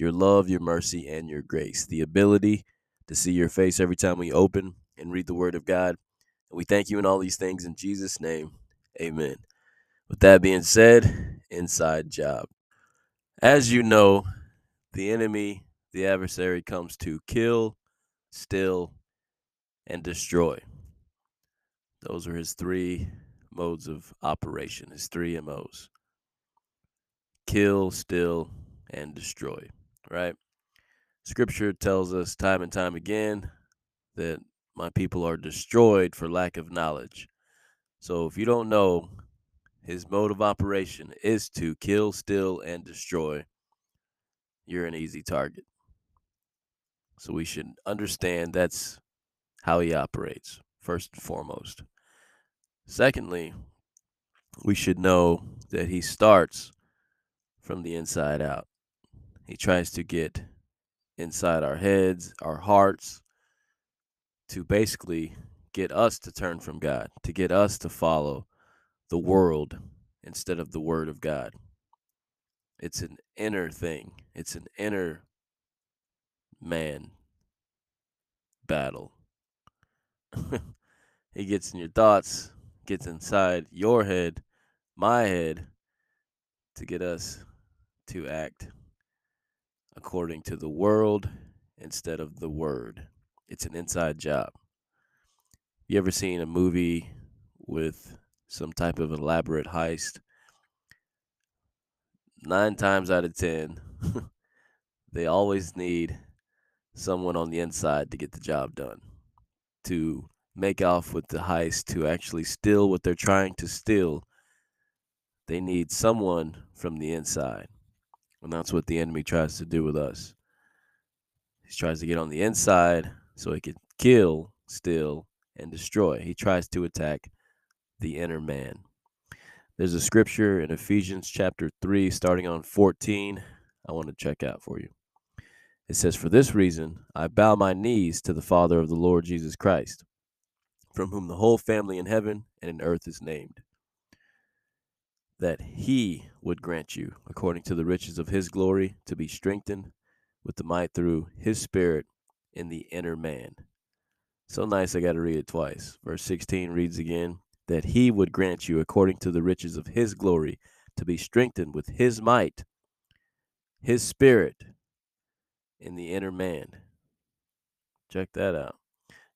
your love, your mercy, and your grace. The ability to see your face every time we open and read the Word of God. And we thank you in all these things in Jesus' name. Amen. With that being said, inside job. As you know, the enemy, the adversary, comes to kill, steal, and destroy. Those are his three modes of operation, his three MOs kill, steal, and destroy right? Scripture tells us time and time again that my people are destroyed for lack of knowledge. So if you don't know, his mode of operation is to kill, steal, and destroy. You're an easy target. So we should understand that's how he operates, first and foremost. Secondly, we should know that he starts from the inside out. He tries to get inside our heads, our hearts, to basically get us to turn from God, to get us to follow the world instead of the word of God. It's an inner thing, it's an inner man battle. he gets in your thoughts, gets inside your head, my head, to get us to act according to the world instead of the word. It's an inside job. You ever seen a movie with some type of elaborate heist? Nine times out of ten, they always need someone on the inside to get the job done, to make off with the heist, to actually steal what they're trying to steal. They need someone from the inside. And that's what the enemy tries to do with us. He tries to get on the inside so he can kill, steal, and destroy. He tries to attack the inner man. There's a scripture in Ephesians chapter 3, starting on 14, I want to check out for you. It says, For this reason, I bow my knees to the Father of the Lord Jesus Christ, from whom the whole family in heaven and in earth is named that he would grant you, according to the riches of his glory, to be strengthened with the might through his spirit in the inner man. So nice, I got to read it twice. Verse 16 reads again that he would grant you, according to the riches of his glory, to be strengthened with his might, his spirit in the inner man. Check that out.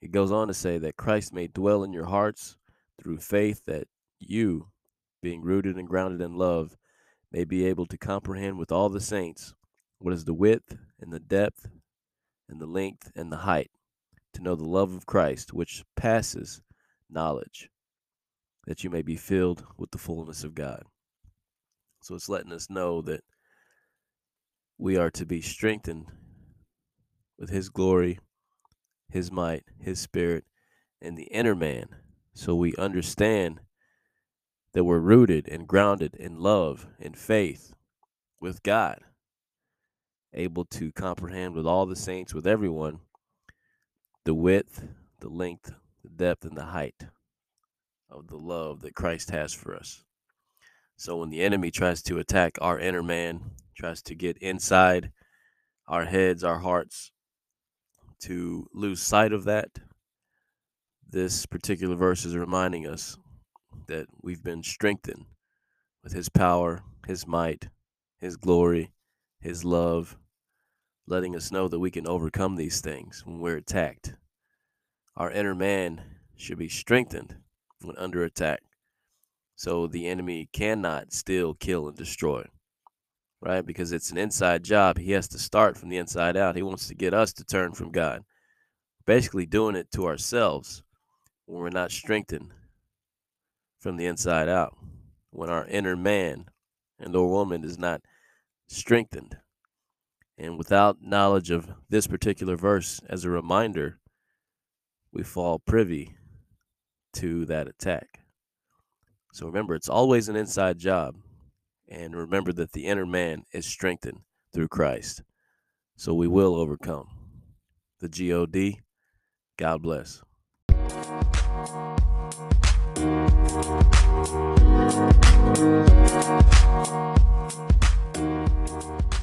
It goes on to say that Christ may dwell in your hearts through faith that you being rooted and grounded in love, may be able to comprehend with all the saints what is the width and the depth and the length and the height, to know the love of Christ, which passes knowledge, that you may be filled with the fullness of God. So it's letting us know that we are to be strengthened with His glory, His might, His spirit, and the inner man, so we understand that we're rooted and grounded in love and faith with God, able to comprehend with all the saints, with everyone, the width, the length, the depth, and the height of the love that Christ has for us. So when the enemy tries to attack our inner man, tries to get inside our heads, our hearts, to lose sight of that, this particular verse is reminding us that we've been strengthened with his power, his might, his glory, his love, letting us know that we can overcome these things when we're attacked. Our inner man should be strengthened when under attack. So the enemy cannot still kill, and destroy, right? Because it's an inside job. He has to start from the inside out. He wants to get us to turn from God. Basically, doing it to ourselves when we're not strengthened from the inside out. When our inner man and or woman is not strengthened And without knowledge of this particular verse as a reminder, we fall privy to that attack. So remember, it's always an inside job. And remember that the inner man is strengthened through Christ. So we will overcome. The God. God bless. Thank you.